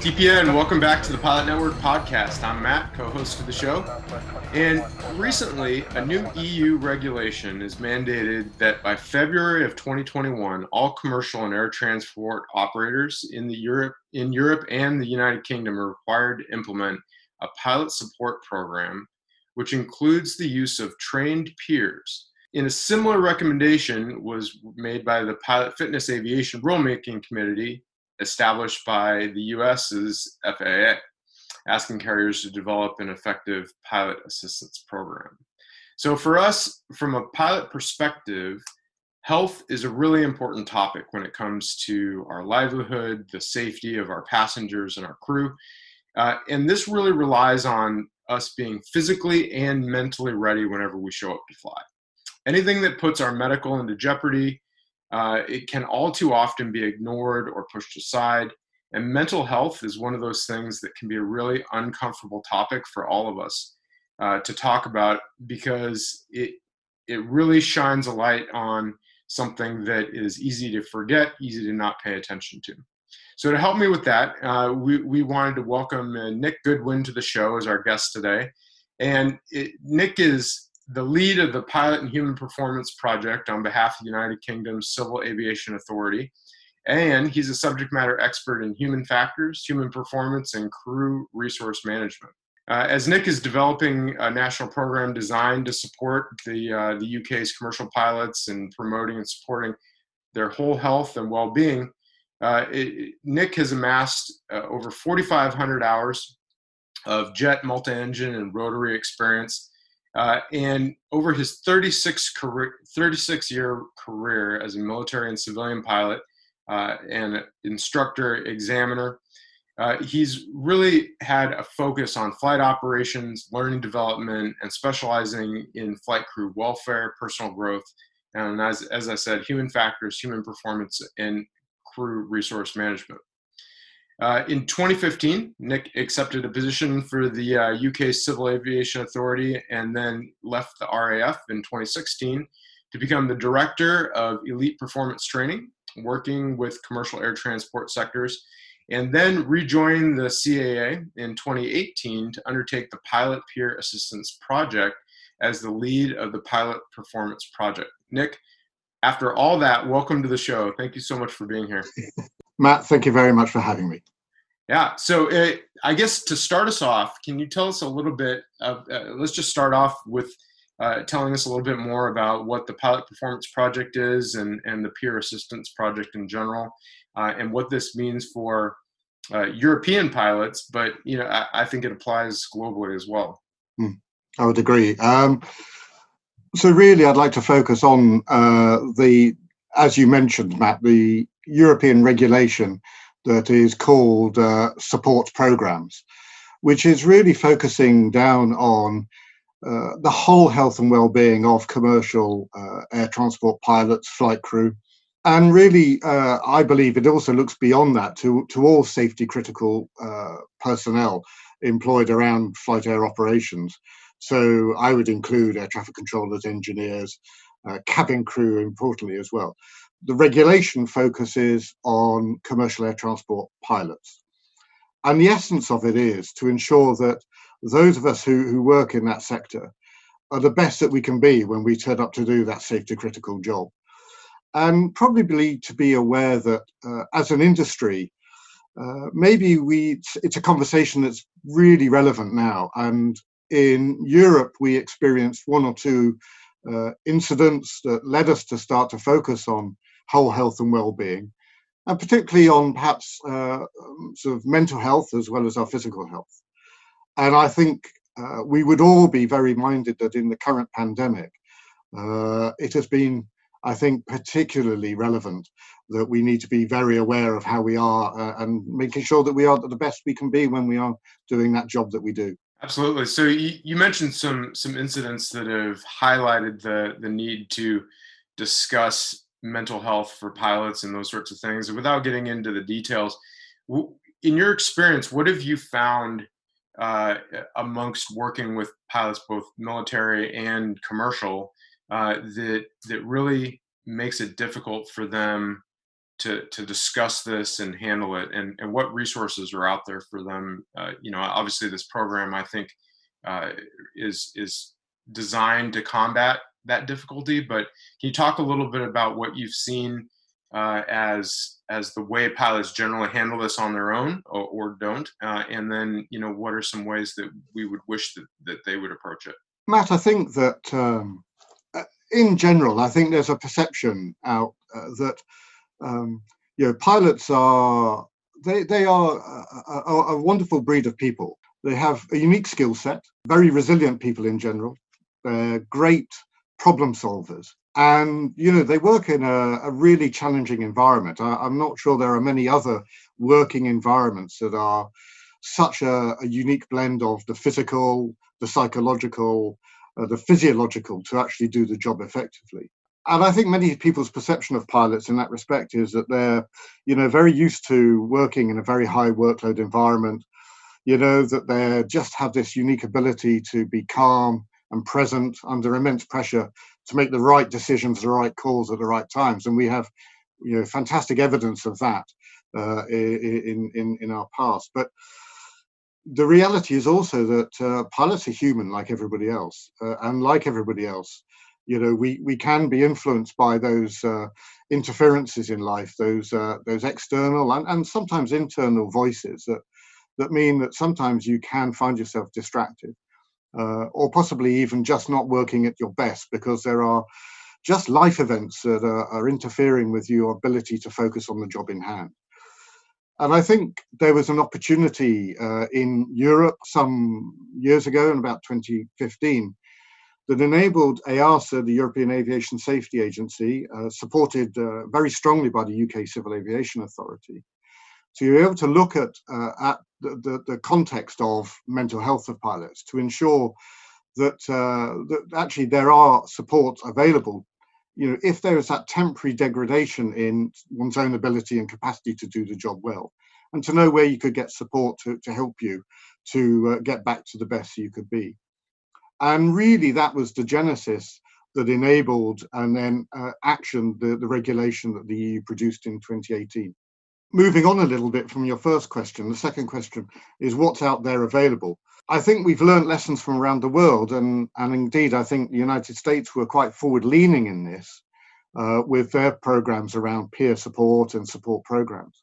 TPN, welcome back to the Pilot Network podcast. I'm Matt, co host of the show. And recently, a new EU regulation is mandated that by February of 2021, all commercial and air transport operators in, the Europe, in Europe and the United Kingdom are required to implement a pilot support program, which includes the use of trained peers. In a similar recommendation was made by the Pilot Fitness Aviation Rulemaking Committee established by the US's FAA, asking carriers to develop an effective pilot assistance program. So, for us, from a pilot perspective, health is a really important topic when it comes to our livelihood, the safety of our passengers and our crew. Uh, and this really relies on us being physically and mentally ready whenever we show up to fly. Anything that puts our medical into jeopardy uh, it can all too often be ignored or pushed aside. And mental health is one of those things that can be a really uncomfortable topic for all of us uh, to talk about because it it really shines a light on something that is easy to forget, easy to not pay attention to. So to help me with that, uh, we, we wanted to welcome uh, Nick Goodwyn to the show as our guest today. And it, Nick is the lead of the Pilot and Human Performance Project on behalf of the United Kingdom's Civil Aviation Authority. And he's a subject matter expert in human factors, human performance, and crew resource management. Uh, as Nick is developing a national program designed to support the, uh, the UK's commercial pilots and promoting and supporting their whole health and well being, uh, Nick has amassed uh, over 4,500 hours of jet, multi engine, and rotary experience uh, and over his 36 career, 36 year career as a military and civilian pilot uh, and instructor examiner, uh, he's really had a focus on flight operations, learning development, and specializing in flight crew welfare, personal growth, and as, as I said, human factors, human performance, and crew resource management. Uh, in 2015, Nick accepted a position for the uh, UK Civil Aviation Authority and then left the RAF in 2016 to become the director of elite performance training, working with commercial air transport sectors, and then rejoined the CAA in 2018 to undertake the Pilot Peer Assistance Project as the lead of the Pilot Performance Project. Nick, after all that, welcome to the show. Thank you so much for being here. Matt, thank you very much for having me. Yeah. So it, I guess to start us off, can you tell us a little bit of, uh, let's just start off with uh, telling us a little bit more about what the Pilot Performance Project is and, and the Peer Assistance Project in general, uh, and what this means for uh, European pilots, but you know, I, I, think it applies globally as well. Mm, I would agree. Um, so really, I'd like to focus on uh, the, as you mentioned, Matt, the European regulation that is called uh, support programs, which is really focusing down on uh, the whole health and well-being of commercial uh, air transport pilots, flight crew, and really, uh, I believe it also looks beyond that to to all safety critical uh, personnel employed around flight air operations. So I would include air traffic controllers, engineers, uh, cabin crew, importantly as well the regulation focuses on commercial air transport pilots. And the essence of it is to ensure that those of us who, who work in that sector are the best that we can be when we turn up to do that safety critical job. And probably to be aware that uh, as an industry, uh, maybe we it's, it's a conversation that's really relevant now. And in Europe, we experienced one or two uh, incidents that led us to start to focus on whole health and well-being, and particularly on perhaps uh, um, sort of mental health as well as our physical health. And I think uh, we would all be very minded that in the current pandemic, uh, it has been, I think, particularly relevant that we need to be very aware of how we are uh, and making sure that we are the best we can be when we are doing that job that we do. Absolutely. So you, you mentioned some some incidents that have highlighted the the need to discuss mental health for pilots and those sorts of things. Without getting into the details, in your experience, what have you found uh, amongst working with pilots, both military and commercial, uh, that that really makes it difficult for them to to discuss this and handle it, and and what resources are out there for them? Uh, you know, obviously, this program I think uh, is is designed to combat that difficulty. But can you talk a little bit about what you've seen uh, as as the way pilots generally handle this on their own or, or don't, uh, and then you know what are some ways that we would wish that, that they would approach it? Matt, I think that um, uh, in general, I think there's a perception out uh, that um, you know pilots are they they are a, a, a wonderful breed of people. They have a unique skill set, very resilient people in general. They're great problem solvers and you know they work in a, a really challenging environment I, am not sure there are many other working environments that are such a, a unique blend of the physical the psychological uh, the physiological to actually do the job effectively and i think many people's perception of pilots in that respect is that they're you know very used to working in a very high workload environment you know that they just have this unique ability to be calm and present under immense pressure to make the right decisions, the right calls at the right times. And we have, you know, fantastic evidence of that uh, in, in in our past. But the reality is also that uh, pilots are human, like everybody else, uh, and like everybody else, you know, we we can be influenced by those uh, interferences in life, those uh, those external and, and sometimes internal voices that that mean that sometimes you can find yourself distracted uh, or possibly even just not working at your best because there are just life events that are, are, interfering with your ability to focus on the job in hand. And I think there was an opportunity uh, in Europe some years ago, in about 2015, that enabled EASA, the European Aviation Safety Agency, uh, supported uh, very strongly by the UK Civil Aviation Authority, so you're able to look at, uh, at the, the, the, context of mental health of pilots to ensure that, uh, that actually there are supports available. You know, if there is that temporary degradation in one's own ability and capacity to do the job well, and to know where you could get support to, to help you to uh, get back to the best you could be. And really, that was the genesis that enabled and then uh, actioned the, the regulation that the EU produced in 2018 moving on a little bit from your first question, the second question is what's out there available. I think we've learned lessons from around the world, and, and indeed, I think the United States were quite forward leaning in this uh, with their programs around peer support and support programs.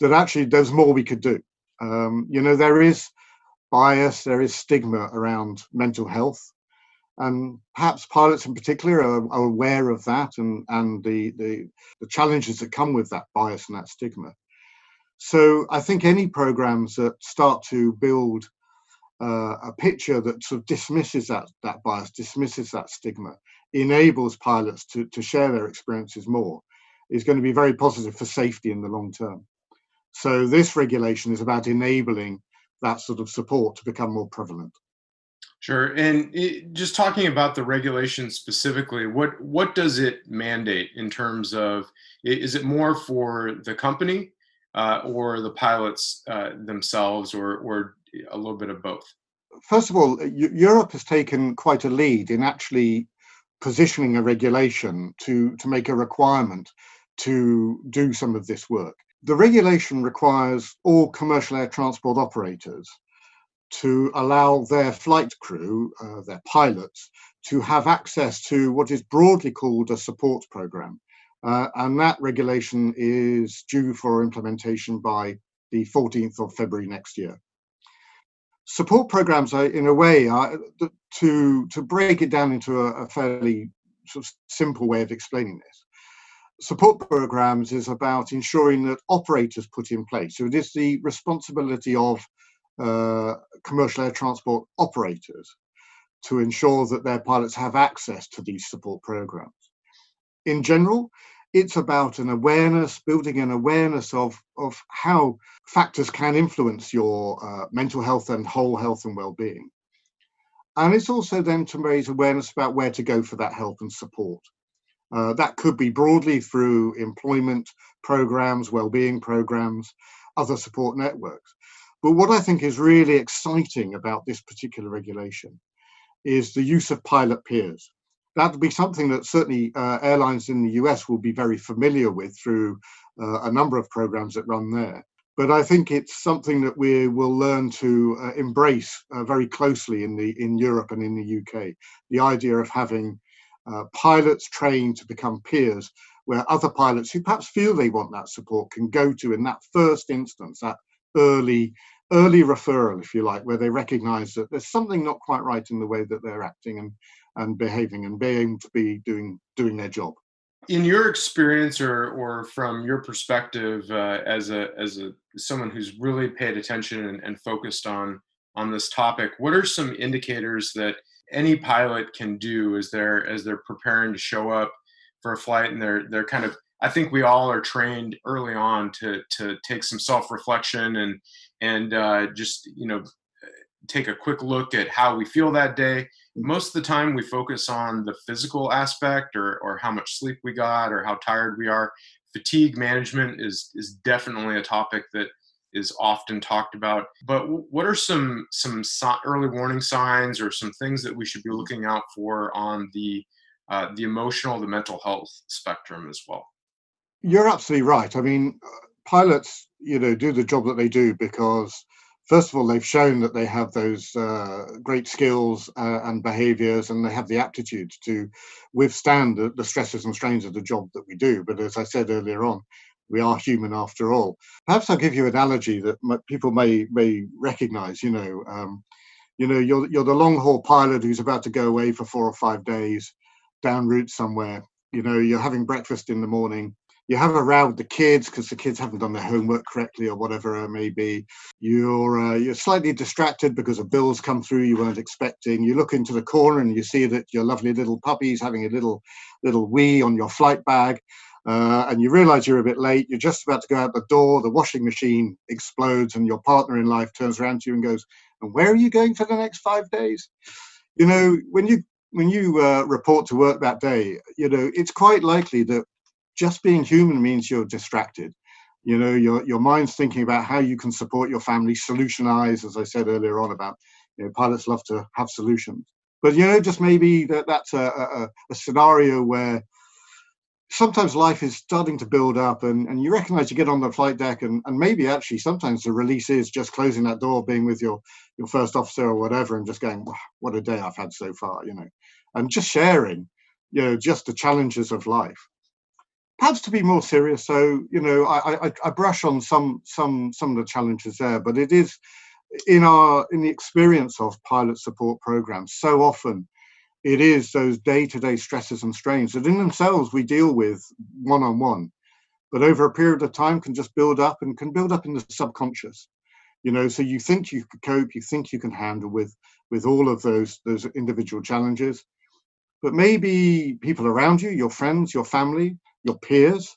That actually there's more we could do. Um, you know, there is bias, there is stigma around mental health and perhaps pilots in particular are, are, aware of that and, and the, the, the, challenges that come with that bias and that stigma. So I think any programs that start to build uh, a picture that sort of dismisses that, that bias, dismisses that stigma, enables pilots to, to share their experiences more, is going to be very positive for safety in the long term. So this regulation is about enabling that sort of support to become more prevalent. Sure. And it, just talking about the regulation specifically, what what does it mandate in terms of is it more for the company uh, or the pilots uh, themselves, or or a little bit of both? First of all, Europe has taken quite a lead in actually positioning a regulation to to make a requirement to do some of this work. The regulation requires all commercial air transport operators to allow their flight crew, uh, their pilots, to have access to what is broadly called a support program. Uh, and that regulation is due for implementation by the 14th of February next year. Support programs are, in a way, to, to break it down into a, a fairly sort of simple way of explaining this. Support programs is about ensuring that operators put in place. So it is the responsibility of uh, commercial air transport operators to ensure that their pilots have access to these support programs. In general, it's about an awareness, building an awareness of, of how factors can influence your uh, mental health and whole health and well-being. And it's also then to raise awareness about where to go for that help and support. Uh, that could be broadly through employment programs, well-being programs, other support networks. But what I think is really exciting about this particular regulation is the use of pilot peers. That would be something that certainly uh, airlines in the US will be very familiar with through uh, a number of programs that run there. But I think it's something that we will learn to uh, embrace uh, very closely in the in Europe and in the UK. The idea of having uh, pilots trained to become peers, where other pilots who perhaps feel they want that support can go to in that first instance, that early early referral, if you like, where they recognise that there's something not quite right in the way that they're acting and and behaving and being to be doing doing their job. In your experience, or or from your perspective, uh, as a as a someone who's really paid attention and, and focused on on this topic, what are some indicators that any pilot can do as they're as they're preparing to show up for a flight and they're they're kind of I think we all are trained early on to to take some self reflection and and uh, just you know take a quick look at how we feel that day. Most of the time, we focus on the physical aspect or or how much sleep we got or how tired we are. Fatigue management is is definitely a topic that is often talked about. But what are some some early warning signs or some things that we should be looking out for on the uh, the emotional, the mental health spectrum as well? You're absolutely right. I mean, pilots, you know, do the job that they do because first of all, they've shown that they have those uh, great skills uh, and behaviors, and they have the aptitude to withstand the, the, stresses and strains of the job that we do. But as I said earlier on, we are human after all. Perhaps I'll give you an analogy that people may may recognise. You know, um, you know, you're you're the long haul pilot who's about to go away for four or five days down route somewhere. You know, you're having breakfast in the morning. You have a row with the kids because the kids haven't done their homework correctly or whatever it may be. You're uh, you're slightly distracted because a bill's come through you weren't expecting. You look into the corner and you see that your lovely little puppy's having a little little wee on your flight bag uh, and you realize you're a bit late, you're just about to go out the door, the washing machine explodes, and your partner in life turns around to you and goes, "And where are you going for the next five days?" You know, when you when you uh, report to work that day, you know it's quite likely that just being human means you're distracted. You know, your your mind's thinking about how you can support your family, solutionize, as I said earlier on about you know, pilots love to have solutions. But you know, just maybe that that's a, a, a scenario where sometimes life is starting to build up and, and you recognize you get on the flight deck and, and maybe actually sometimes the release is just closing that door being with your your first officer or whatever and just going what a day i've had so far you know? And just sharing you know just the challenges of life. Perhaps to be more serious so you know i i, I brush on some some some of the challenges there but it is in our in the experience of pilot support programs so often it is those day-to-day stresses and strains that in themselves we deal with one-on-one. But over a period of time can just build up and can build up in the subconscious. You know so you think you could cope you think you can handle with with all of those those individual challenges. But maybe people around you your friends your family your peers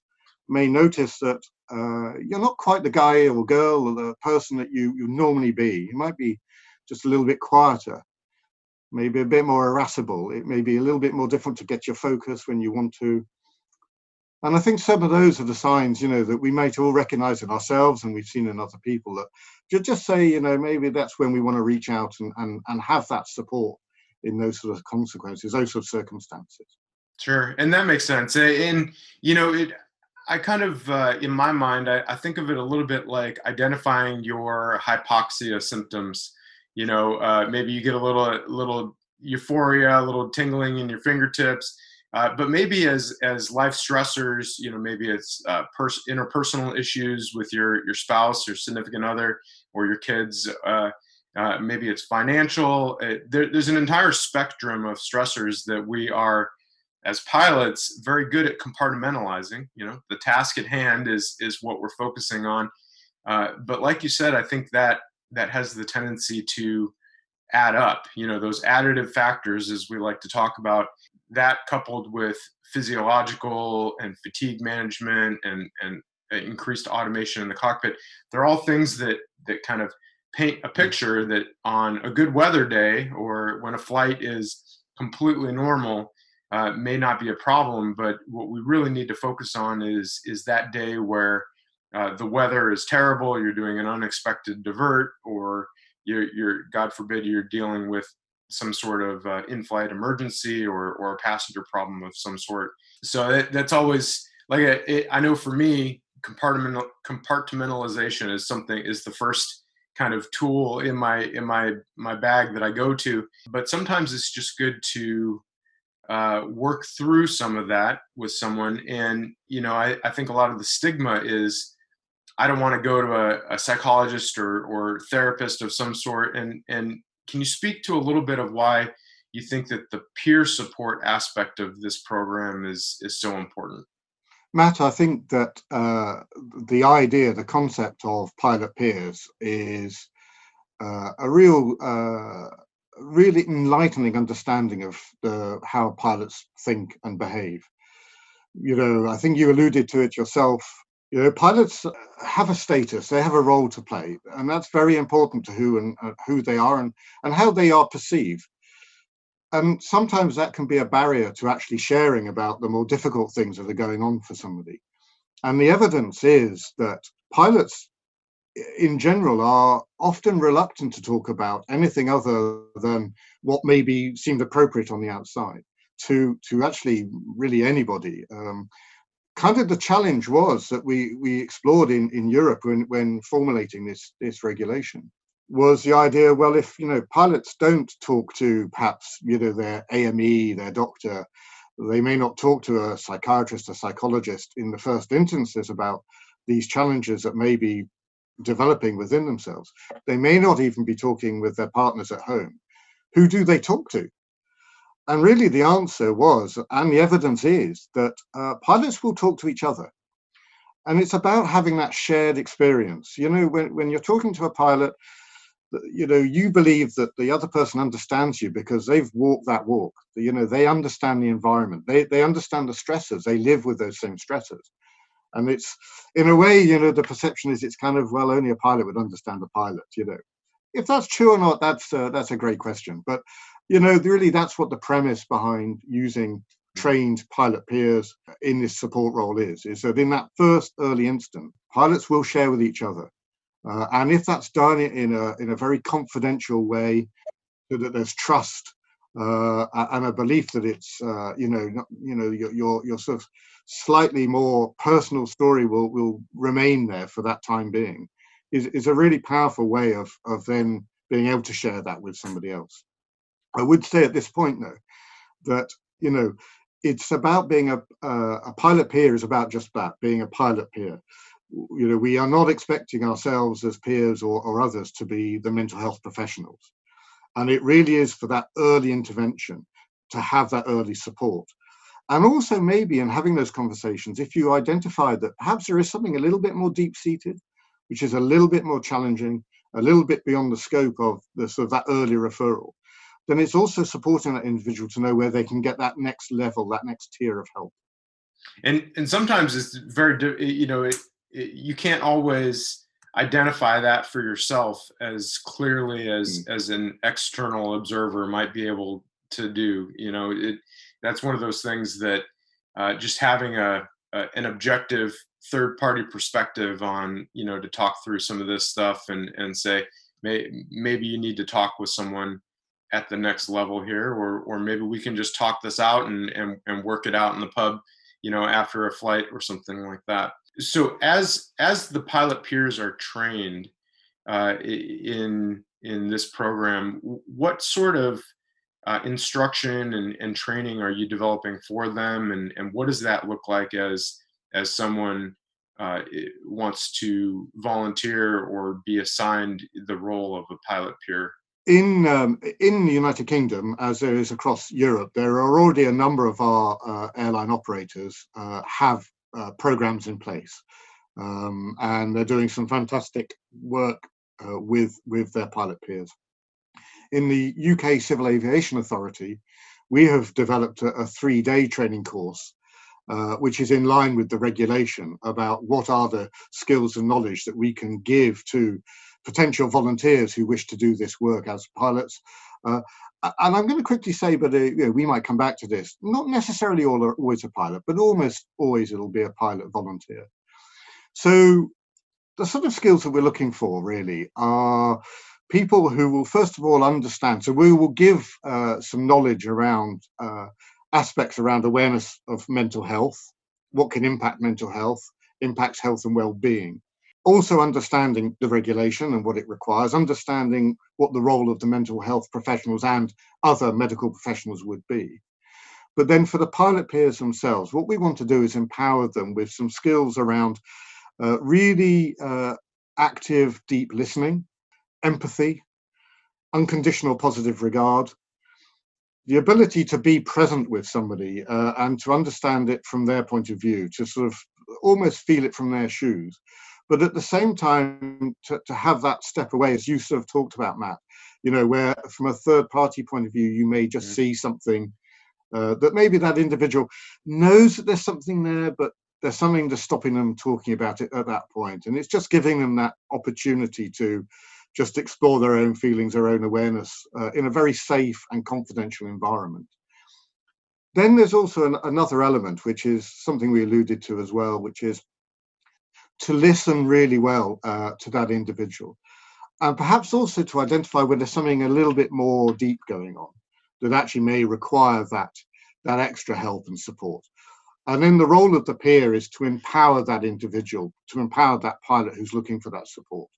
may notice that uh, you're not quite the guy or girl or the person that you you normally be. You might be just a little bit quieter maybe a bit more irascible. It may be a little bit more difficult to get your focus when you want to. And I think some of those are the signs, you know, that we might all recognize in ourselves and we've seen in other people that just say, you know, maybe that's when we want to reach out and, and, and have that support in those sort of consequences, those sort of circumstances. Sure. And that makes sense. And, you know, it, I kind of, uh, in my mind, I, I think of it a little bit like identifying your hypoxia symptoms you know uh, maybe you get a little little euphoria a little tingling in your fingertips uh, but maybe as as life stressors you know maybe it's uh, pers- interpersonal issues with your your spouse your significant other or your kids uh, uh maybe it's financial uh, there, there's an entire spectrum of stressors that we are as pilots very good at compartmentalizing you know the task at hand is is what we're focusing on uh, but like you said i think that that has the tendency to add up. You know, those additive factors, as we like to talk about, that coupled with physiological and fatigue management and and increased automation in the cockpit, they're all things that that kind of paint a picture that on a good weather day or when a flight is completely normal uh, may not be a problem. But what we really need to focus on is is that day where uh, the weather is terrible, you're doing an unexpected divert, or you're, you're God forbid you're dealing with some sort of uh, in-flight emergency or or a passenger problem of some sort. So it, that's always like it, it, I know for me, compartmental compartmentalization is something is the first kind of tool in my in my my bag that I go to. But sometimes it's just good to uh, work through some of that with someone. And you know, I, I think a lot of the stigma is I don't want to go to a, a psychologist or or therapist of some sort. And and can you speak to a little bit of why you think that the peer support aspect of this program is is so important? Matt, I think that uh, the idea, the concept of pilot peers is uh, a real, uh, really enlightening understanding of the, how pilots think and behave. You know, I think you alluded to it yourself. You know, pilots have a status; they have a role to play, and that's very important to who and uh, who they are and and how they are perceived and sometimes that can be a barrier to actually sharing about the more difficult things that are going on for somebody. And the evidence is that pilots in general are often reluctant to talk about anything other than what maybe seemed appropriate on the outside to to actually really anybody. Um, kind of the challenge was that we we explored in in Europe when when formulating this this regulation was the idea well if you know pilots don't talk to perhaps you know their ame their doctor they may not talk to a psychiatrist a psychologist in the first instances about these challenges that may be developing within themselves. They may not even be talking with their partners at home. Who do they talk to and really the answer was and the evidence is that uh, pilots will talk to each other. And it's about having that shared experience. You know when, when you're talking to a pilot you know you believe that the other person understands you because they've walked that walk. You know they understand the environment. They they understand the stressors. They live with those same stressors. And it's in a way you know the perception is it's kind of well only a pilot would understand a pilot you know if that's true or not that's uh, that's a great question. But you know really that's what the premise behind using trained pilot peers in this support role is is that in that first early instant pilots will share with each other. Uh, and if that's done in a in a very confidential way, so that there's trust uh, and a belief that it's uh, you know not, you know your, your your sort of slightly more personal story will will remain there for that time being, is is a really powerful way of of then being able to share that with somebody else. I would say at this point though that you know it's about being a a pilot peer is about just that being a pilot peer you know, we are not expecting ourselves as peers or, or others to be the mental health professionals. And it really is for that early intervention to have that early support. And also, maybe in having those conversations, if you identify that perhaps there is something a little bit more deep seated, which is a little bit more challenging, a little bit beyond the scope of the sort of that early referral, then it's also supporting that individual to know where they can get that next level, that next tier of help. And and sometimes it's very you know it, you can't always identify that for yourself as clearly as mm. as an external observer might be able to do you know it that's one of those things that uh, just having a, a, an objective third party perspective on you know to talk through some of this stuff and and say may, maybe you need to talk with someone at the next level here or or maybe we can just talk this out and and, and work it out in the pub you know after a flight or something like that. So as as the pilot peers are trained uh, in in this program, what sort of uh, instruction and, and training are you developing for them, and and what does that look like as as someone uh, wants to volunteer or be assigned the role of a pilot peer? In um, in the United Kingdom, as there is across Europe, there are already a number of our uh, airline operators uh, have uh, programs in place. Um, and they're doing some fantastic work uh, with, with their pilot peers. In the UK Civil Aviation Authority, we have developed a, a three day training course uh, which is in line with the regulation about what are the skills and knowledge that we can give to potential volunteers who wish to do this work as pilots. Uh, and I'm going to quickly say, but uh, you know, we might come back to this. Not necessarily all always a pilot, but almost always it'll be a pilot volunteer. So the sort of skills that we're looking for really are people who will first of all understand. So we will give uh, some knowledge around uh, aspects around awareness of mental health, what can impact mental health, impacts health and well-being. Also understanding the regulation and what it requires, understanding what the role of the mental health professionals and other medical professionals would be. But then for the pilot peers themselves, what we want to do is empower them with some skills around uh, really uh, active, deep listening, empathy, unconditional positive regard, the ability to be present with somebody uh, and to understand it from their point of view, to sort of almost feel it from their shoes. But at the same time, to, to have that step away, as you sort of talked about, Matt, you know, where from a third party point of view, you may just mm. see something uh, that maybe that individual knows that there's something there, but there's something just stopping them talking about it at that point. And it's just giving them that opportunity to just explore their own feelings, their own awareness uh, in a very safe and confidential environment. Then there's also an, another element, which is something we alluded to as well, which is to listen really well uh, to that individual. And perhaps also to identify when there's something a little bit more deep going on that actually may require that, that extra help and support. And then the role of the peer is to empower that individual, to empower that pilot who's looking for that support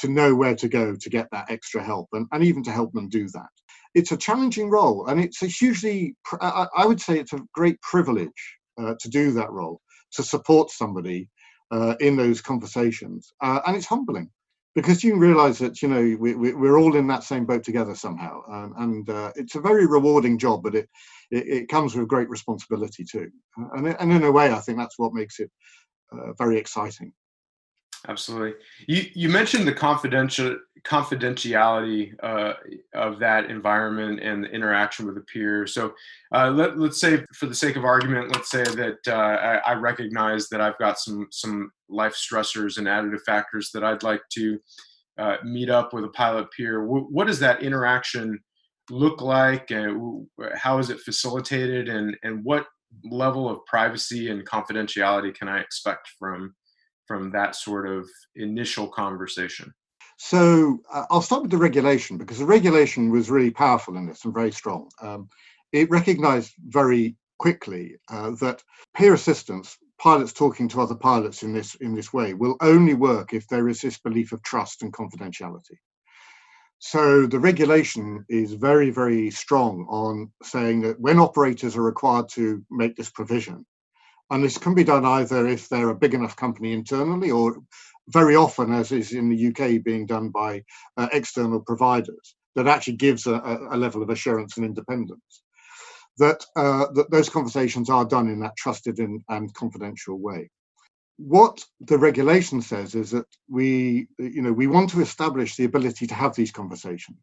to know where to go to get that extra help and, and even to help them do that. It's a challenging role and it's a hugely, I would say it's a great privilege uh, to do that role, to support somebody uh, in those conversations. Uh, and it's humbling because you realize that, you know, we, we, are all in that same boat together somehow. Um, and uh, it's a very rewarding job, but it, it, it, comes with great responsibility too. And, and in a way, I think that's what makes it uh, very exciting. Absolutely. You you mentioned the confidential confidentiality uh, of that environment and the interaction with the peer. So uh, let, let's say, for the sake of argument, let's say that uh, I, I, recognize that I've got some some life stressors and additive factors that I'd like to uh, meet up with a pilot peer. W- what does that interaction look like? how is it facilitated? And and what level of privacy and confidentiality can I expect from from that sort of initial conversation? So uh, I'll start with the regulation because the regulation was really powerful in this and very strong. Um, it recognized very quickly uh, that peer assistance, pilots talking to other pilots in this in this way, will only work if there is this belief of trust and confidentiality. So the regulation is very, very strong on saying that when operators are required to make this provision, and this can be done either if they're a big enough company internally or very often, as is in the UK, being done by uh, external providers that actually gives a, a, level of assurance and independence. That, uh, that those conversations are done in that trusted and, and confidential way. What the regulation says is that we, you know, we want to establish the ability to have these conversations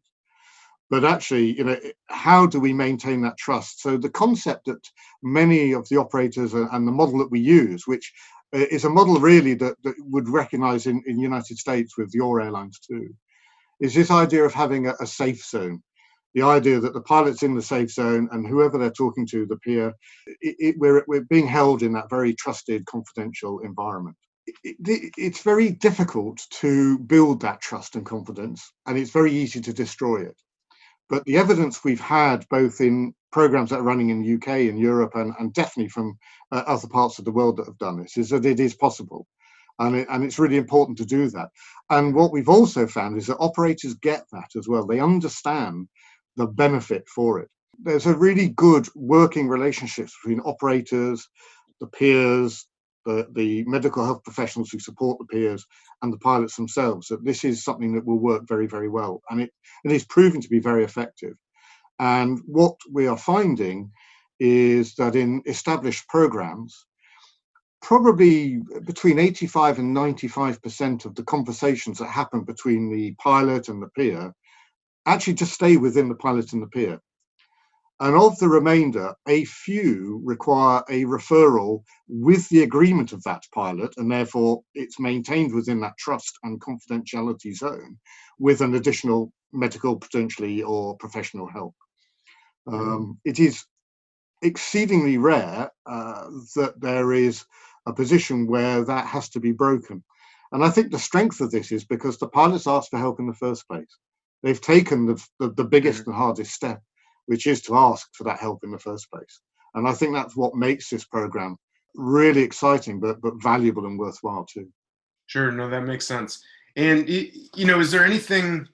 but actually, you know, how do we maintain that trust? So the concept that many of the operators and the model that we use, which uh, is a model really that, that would recognize in, in United States with your airlines too, is this idea of having a, a safe zone. The idea that the pilot's in the safe zone and whoever they're talking to, the peer, it, it, we're, we're being held in that very trusted, confidential environment. It, it's very difficult to build that trust and confidence, and it's very easy to destroy it. But the evidence we've had, both in programs that are running in the UK and Europe, and, and definitely from uh, other parts of the world that have done this, is that it is possible. And, it, and it's really important to do that. And what we've also found is that operators get that as well. They understand the benefit for it. There's a really good working relationships between operators, the peers, the, the medical health professionals who support the peers and the pilots themselves that this is something that will work very, very well. And it, it is proving to be very effective. And what we are finding is that in established programs, probably between 85 and 95% of the conversations that happen between the pilot and the peer actually just stay within the pilot and the peer. And of the remainder, a few require a referral with the agreement of that pilot, and therefore it's maintained within that trust and confidentiality zone with an additional medical, potentially, or professional help. Um, it is exceedingly rare uh, that there is a position where that has to be broken. And I think the strength of this is because the pilots asked for help in the first place. They've taken the, the, the biggest mm-hmm. and hardest step, which is to ask for that help in the first place. And I think that's what makes this program really exciting, but but valuable and worthwhile too. Sure, no, that makes sense. And you know, is there anything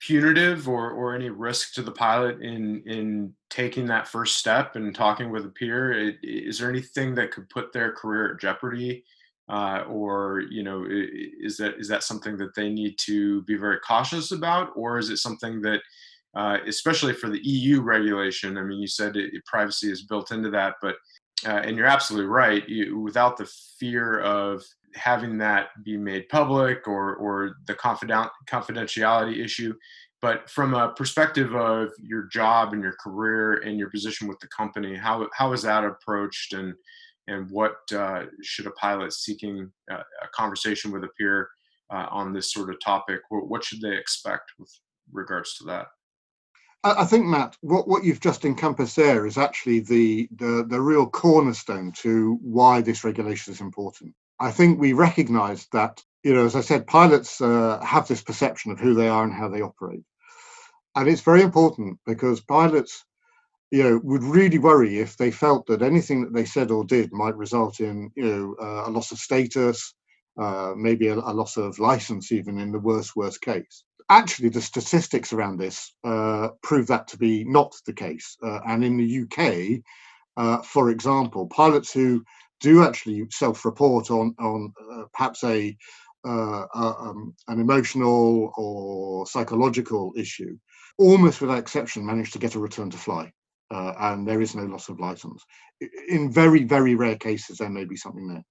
punitive or or any risk to the pilot in in taking that first step and talking with a peer? Is there anything that could put their career at jeopardy? Uh, or you know is that is that something that they need to be very cautious about or is it something that uh, especially for the eu regulation. I mean you said it, privacy is built into that but uh, and you're absolutely right. You, without the fear of having that be made public or or the confident confidentiality issue but from a perspective of your job and your career and your position with the company how how is that approached and and what uh, should a pilot seeking uh, a conversation with a peer uh, on this sort of topic? What, what should they expect with regards to that I think, Matt, what, what you've just encompassed there is actually the, the, the real cornerstone to why this regulation is important. I think we recognize that, you know, as I said, pilots uh, have this perception of who they are and how they operate. And it's very important because pilots, you know, would really worry if they felt that anything that they said or did might result in, you know, uh, a loss of status, uh, maybe a, a, loss of license, even in the worst, worst case actually, the statistics around this uh, prove that to be not the case. Uh, and in the UK, uh, for example, pilots who do actually self-report on on uh, perhaps a uh, um, an emotional or psychological issue, almost without exception, manage to get a return to fly. Uh, and there is no loss of license. In very, very rare cases, there may be something there.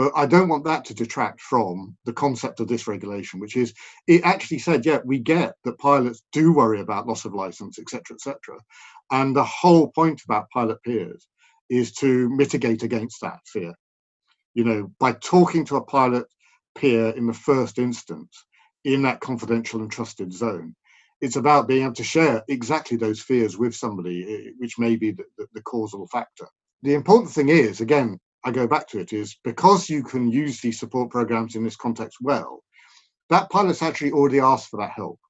But I don't want that to detract from the concept of this regulation, which is it actually said, yeah, we get that pilots do worry about loss of license, etc., etc. And the whole point about pilot peers is to mitigate against that fear. You know, by talking to a pilot peer in the first instance in that confidential and trusted zone, it's about being able to share exactly those fears with somebody, eh, which may be the, the, the causal factor. The important thing is, again, I go back to it is because you can use these support programs in this context well, that pilot's actually already asked for that help.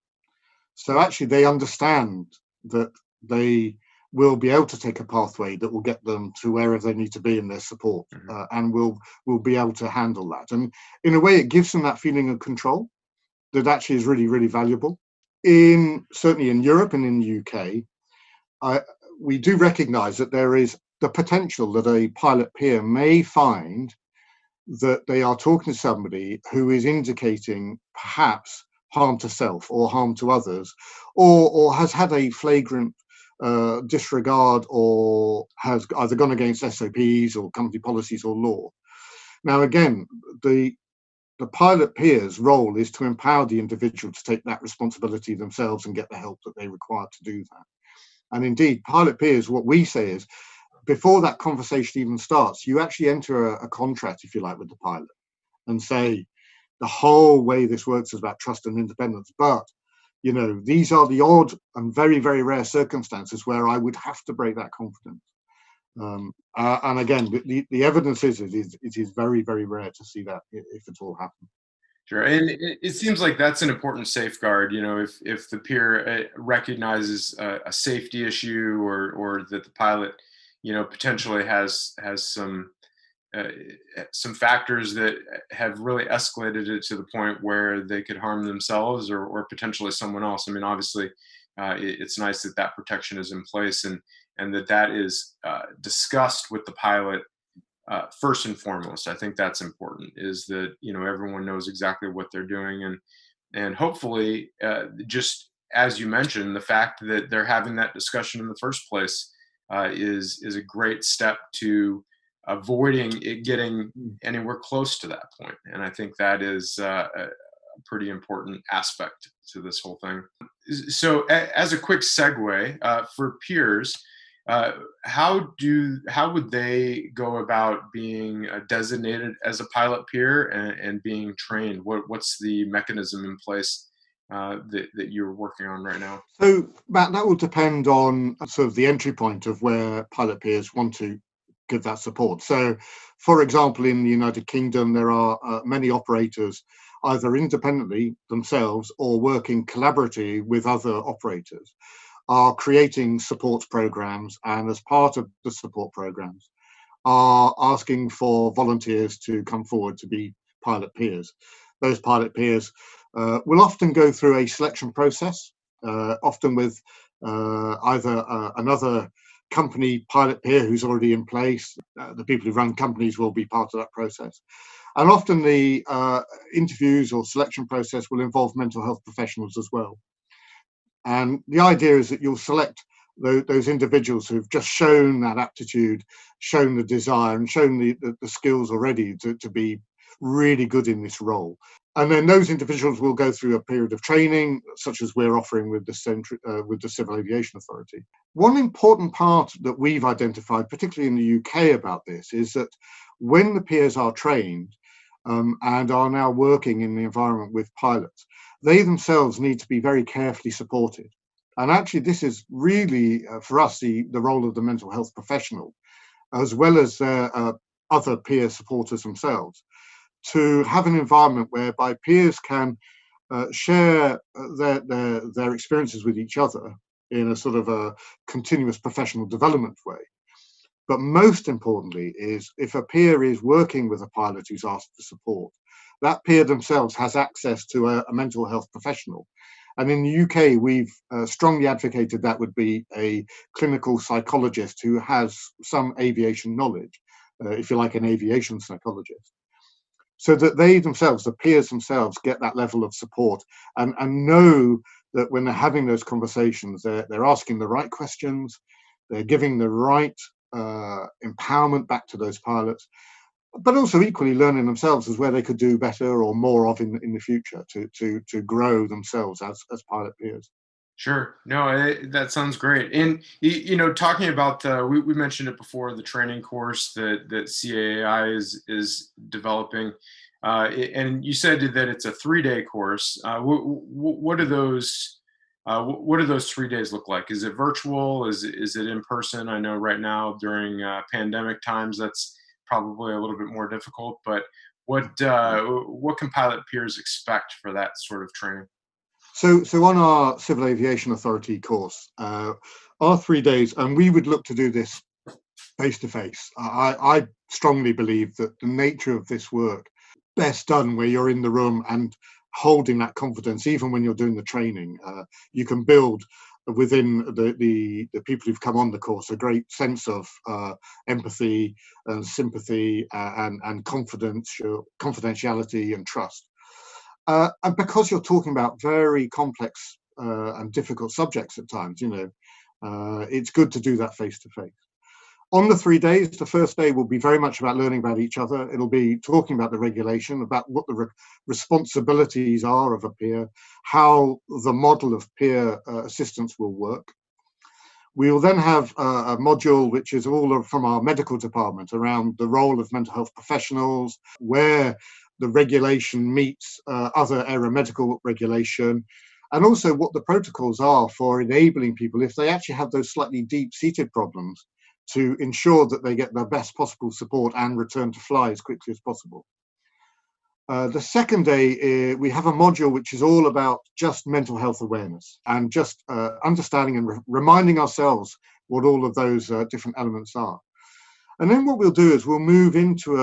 So actually, they understand that they will be able to take a pathway that will get them to wherever they need to be in their support, mm-hmm. uh, and will will be able to handle that. And in a way, it gives them that feeling of control that actually is really really valuable. In certainly in Europe and in the UK, I, we do recognise that there is the potential that a pilot peer may find that they are talking to somebody who is indicating perhaps harm to self or harm to others, or, or has had a flagrant uh, disregard or has either gone against SOPs or company policies or law. Now, again, the the pilot peer's role is to empower the individual to take that responsibility themselves and get the help that they require to do that. And indeed, pilot peers, what we say is before that conversation even starts, you actually enter a, a, contract, if you like, with the pilot and say the whole way this works is about trust and independence. But you know, these are the odd and very, very rare circumstances where I would have to break that confidence. Um, uh, and again, the, the evidence is it, is it is very, very rare to see that if it's all happened. Sure, and it, seems like that's an important safeguard. You know, if if the peer uh, recognizes a, a safety issue or or that the pilot you know potentially has has some uh, some factors that have really escalated it to the point where they could harm themselves or, or potentially someone else. I mean, obviously, uh, it, it's nice that that protection is in place and and that that is uh, discussed with the pilot uh, first and foremost. I think that's important. Is that you know everyone knows exactly what they're doing and and hopefully uh, just as you mentioned, the fact that they're having that discussion in the first place uh, is is a great step to avoiding it getting anywhere close to that point. And I think that is uh, a pretty important aspect to this whole thing. So, a, as a quick segue uh, for peers. Uh, how do how would they go about being uh, designated as a pilot peer and, and being trained? What what's the mechanism in place uh, that, that you're working on right now? So, Matt, that will depend on sort of the entry point of where pilot peers want to give that support. So, for example, in the United Kingdom, there are uh, many operators either independently themselves or working collaboratively with other operators are creating support programs and as part of the support programs are asking for volunteers to come forward to be pilot peers. Those pilot peers uh, will often go through a selection process, uh, often with uh, either uh, another company pilot peer who's already in place. Uh, the people who run companies will be part of that process. And often the interviews or selection process will involve mental health professionals as well. And the idea is that you'll select those, individuals who've just shown that aptitude, shown the desire, and shown the, the, the skills already to, to be really good in this role. And then those individuals will go through a period of training, such as we're offering with the, Centri- uh, with the Civil Aviation Authority. One important part that we've identified, particularly in the UK, about this is that when the peers are trained um, and are now working in the environment with pilots, they themselves need to be very carefully supported. And actually, this is really uh, for us the, the role of the mental health professional, as well as uh, other peer supporters themselves, to have an environment whereby peers can uh, share uh, their, their, their experiences with each other in a sort of a continuous professional development way. But most importantly, is if a peer is working with a pilot who's asked for support, that peer themselves has access to a, a mental health professional. And in the UK, we've uh, strongly advocated that would be a clinical psychologist who has some aviation knowledge, uh, if you like, an aviation psychologist so that they themselves, the peers themselves, get that level of support and, and know that when they're having those conversations, they're, they're asking the right questions, they're giving the right uh, empowerment back to those pilots, but also equally learning themselves as where they could do better or more of in, in the future to, to, to grow themselves as, as pilot peers. Sure. No, it, that sounds great. And you, know, talking about the, we, we mentioned it before, the training course that that CAA is is developing, uh, and you said that it's a three day course. Uh, what, what do those uh, what do those three days look like? Is it virtual? Is it, is it in person? I know right now during uh, pandemic times that's probably a little bit more difficult. But what uh, what can pilot peers expect for that sort of training? So, so on our Civil Aviation Authority course, uh, our three days, and we would look to do this face to face. I strongly believe that the nature of this work best done where you're in the room and holding that confidence, even when you're doing the training. Uh, you can build within the, the, the people who've come on the course a great sense of uh, empathy and sympathy uh, and, and confidential, confidentiality and trust. Uh, and because you're talking about very complex uh, and difficult subjects at times, you know, uh, it's good to do that face to face. On the three days, the first day will be very much about learning about each other. It'll be talking about the regulation, about what the re- responsibilities are of a peer, how the model of peer uh, assistance will work. We will then have a module which is all from our medical department around the role of mental health professionals, where the regulation meets uh, other aeromedical regulation, and also what the protocols are for enabling people, if they actually have those slightly deep seated problems, to ensure that they get the best possible support and return to fly as quickly as possible. Uh, the second day, uh, we have a module which is all about just mental health awareness and just uh, understanding and re- reminding ourselves what all of those uh, different elements are. And then what we'll do is we'll move into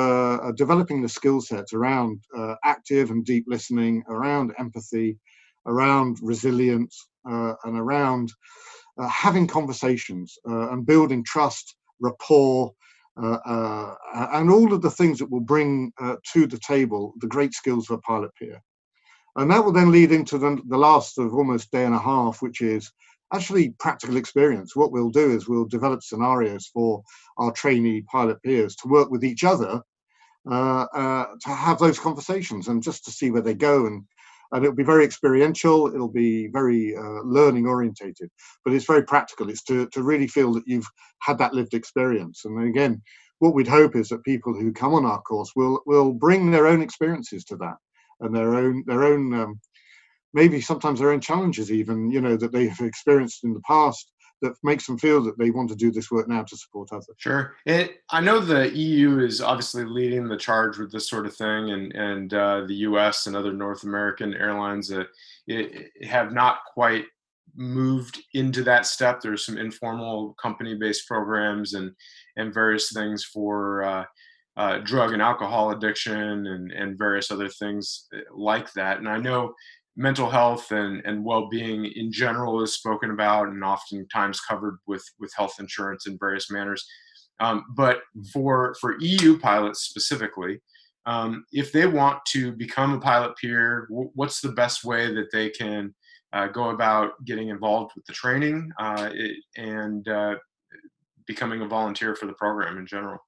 developing the skill sets around uh, active and deep listening, around empathy, around resilience, uh, and around uh, having conversations uh, and building trust, rapport, uh, and all of the things that will bring to the table the great skills of a pilot peer. And that will then lead into the, the last of almost day and a half, which is actually practical experience. What we'll do is we'll develop scenarios for our trainee pilot peers to work with each other uh, uh, to have those conversations and just to see where they go. And and it'll be very experiential. It'll be very uh, learning orientated but it's very practical. It's to, to really feel that you've had that lived experience. And again what we'd hope is that people who come on our course will will bring their own experiences to that and their own their own um, maybe sometimes their own challenges even you know that they've experienced in the past that makes them feel that they want to do this work now to support others. Sure. I know the EU is obviously leading the charge with this sort of thing, and, and uh, the US and other North American airlines uh, have not quite moved into that step. There's some informal company-based programs and and various things for uh, uh, drug and alcohol addiction and and various other things uh, like that. And I know mental health and, and well-being in general is spoken about and oftentimes covered with with health insurance in various manners. Um, but for for EU pilots specifically, um, if they want to become a pilot peer, w- what's the best way that they can uh, go about getting involved with the training uh, it, and uh, becoming a volunteer for the program in general?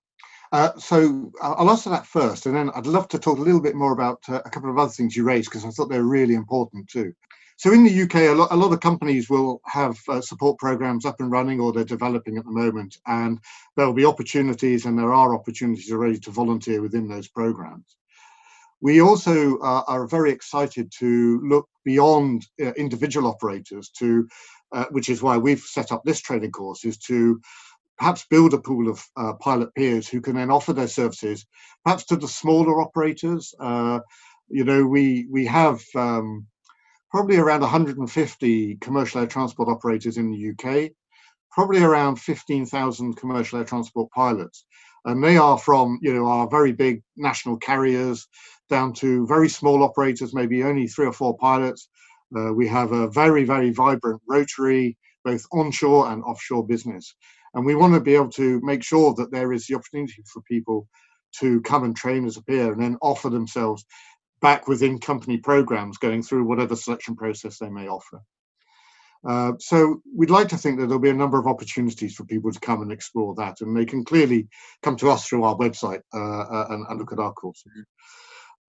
Uh, so I'll answer that first, and then I'd love to talk a little bit more about uh, a couple of other things you raised because I thought they're really important too. So in the UK, a lot, a lot of companies will have uh, support programs up and running, or they're developing at the moment, and there will be opportunities, and there are opportunities already to volunteer within those programs. We also uh, are very excited to look beyond uh, individual operators to, which is why we've set up this training course, is to perhaps build a pool of uh, pilot peers who can then offer their services, perhaps to the smaller operators. Uh, you know, we we have um, probably around 150 commercial air transport operators in the UK, probably around 15,000 commercial air transport pilots, and they are from you know our very big national carriers down to very small operators, maybe only three or four pilots. Uh, we have a very very vibrant rotary, both onshore and offshore business. And we want to be able to make sure that there is the opportunity for people to come and train as a peer and then offer themselves back within company programs going through whatever selection process they may offer. Uh, so we'd like to think that there'll be a number of opportunities for people to come and explore that, and they can clearly come to us through our website uh, uh and, and, look at our courses.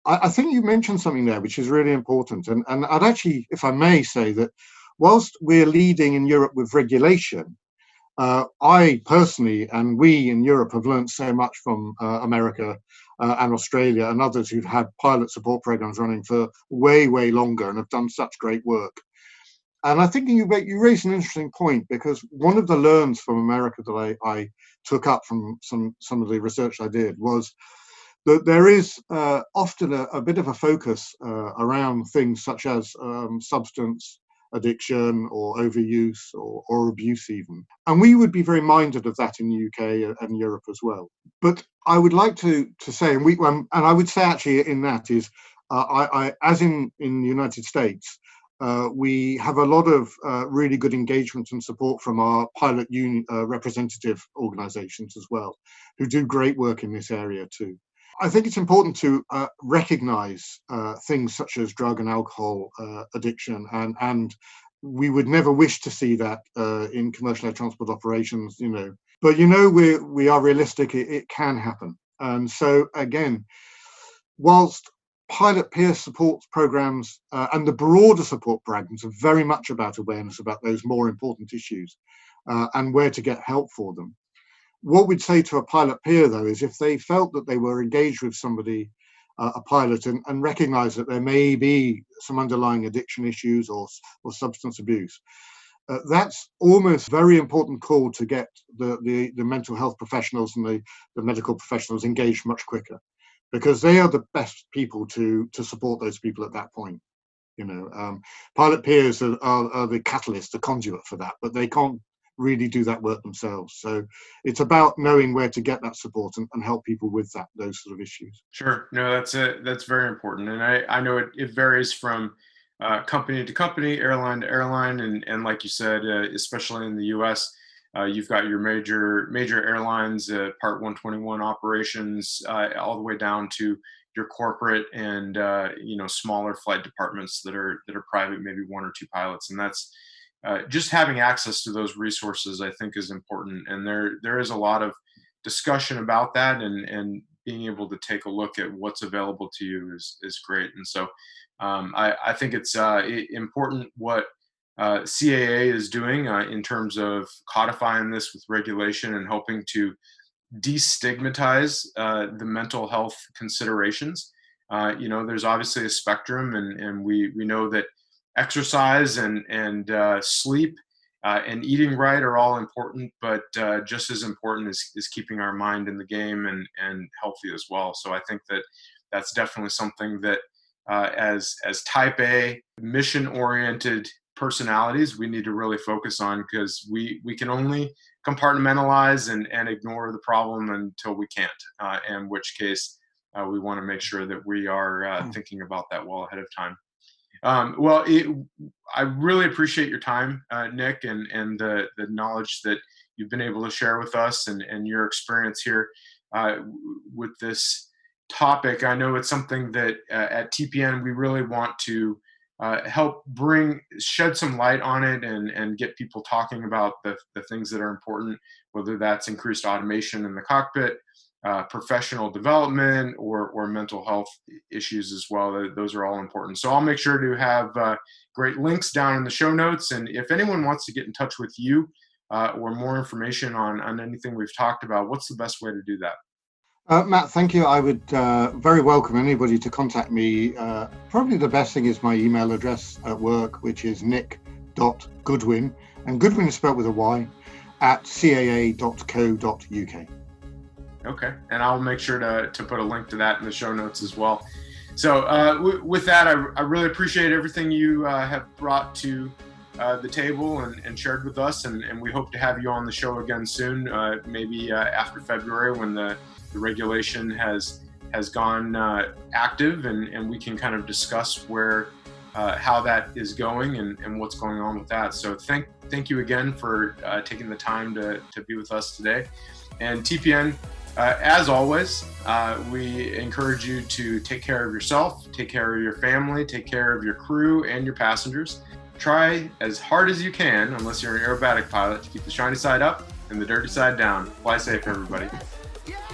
I, I, think you mentioned something there which is really important, and, and I'd actually, if I may, say that whilst we're leading in Europe with regulation, uh, I personally and we in Europe have learned so much from uh, America uh, and Australia and others who've had pilot support programs running for way, way longer and have done such great work. And I think you, you raise an interesting point because one of the learns from America that I, I took up from some, some of the research I did was that there is uh, often a, a, bit of a focus uh, around things such as um, substance addiction or overuse or, or abuse even and we would be very minded of that in the uk and europe as well but i would like to to say and we um, and i would say actually in that is uh, I, I, as in in the united states uh, we have a lot of uh, really good engagement and support from our pilot union uh, representative organizations as well, who do great work in this area too. I think it's important to uh, recognize uh, things such as drug and alcohol uh, addiction, and and we would never wish to see that uh, in commercial air transport operations, you know. But you know, we we are realistic; it, it can happen, and so again, whilst pilot peer support programs uh, and the broader support programs are very much about awareness about those more important issues uh, and where to get help for them what we'd say to a pilot peer, though, is if they felt that they were engaged with somebody, uh, a pilot, and, and recognize that there may be some underlying addiction issues or, or substance abuse, uh, that's almost very important call to get the, the, the mental health professionals and the, the medical professionals engaged much quicker because they are the best people to to support those people at that point you know um, pilot peers are, are, are, the catalyst the conduit for that but they can't really do that work themselves. So it's about knowing where to get that support and, and help people with that those sort of issues. Sure, no, that's a that's very important, and I I know it, it varies from uh, company to company, airline to airline, and and like you said, uh, especially in the U.S. Uh, you've got your major major airlines, uh, Part 121 operations, uh, all the way down to your corporate and uh, you know smaller flight departments that are that are private, maybe one or two pilots, and that's uh, just having access to those resources, I think, is important. And there there is a lot of discussion about that, and and being able to take a look at what's available to you is is great. And so, um, I I think it's uh, important what uh, CAA is doing uh, in terms of codifying this with regulation and helping to destigmatize uh, the mental health considerations. Uh, you know, there's obviously a spectrum, and and we we know that exercise and and uh, sleep uh, and eating right are all important, but uh, just as important is, is keeping our mind in the game and, and healthy as well. So I think that that's definitely something that uh, as as type A mission oriented personalities we need to really focus on because we we can only compartmentalize and, and ignore the problem until we can't uh, in which case uh, we want to make sure that we are uh, hmm. thinking about that well ahead of time um, well, it, I really appreciate your time, uh, Nick, and and the the knowledge that you've been able to share with us and and your experience here uh, with this topic. I know it's something that uh, at TPN we really want to uh, help bring shed some light on it and and get people talking about the the things that are important, whether that's increased automation in the cockpit uh, professional development or, or mental health issues as well. Those are all important. So I'll make sure to have uh, great links down in the show notes. And if anyone wants to get in touch with you uh, or more information on, on anything we've talked about, what's the best way to do that? Uh, Matt, thank you. I would uh, very welcome anybody to contact me. Uh, probably the best thing is my email address at work, which is nick.goodwyn, and Goodwyn is spelled with a Y, at caa.co.uk. Okay, and I'll make sure to, to put a link to that in the show notes as well. So uh, w- with that, I, I, really appreciate everything you uh, have brought to uh, the table and, and, shared with us, and, and, we hope to have you on the show again soon, uh, maybe uh, after February when the, the regulation has has gone uh, active, and, and we can kind of discuss where how that is going and, and what's going on with that. So thank thank you again for taking the time to, to be with us today. And TPN, uh, as always, uh, we encourage you to take care of yourself, take care of your family, take care of your crew and your passengers. Try as hard as you can, unless you're an aerobatic pilot, to keep the shiny side up and the dirty side down. Fly safe, everybody.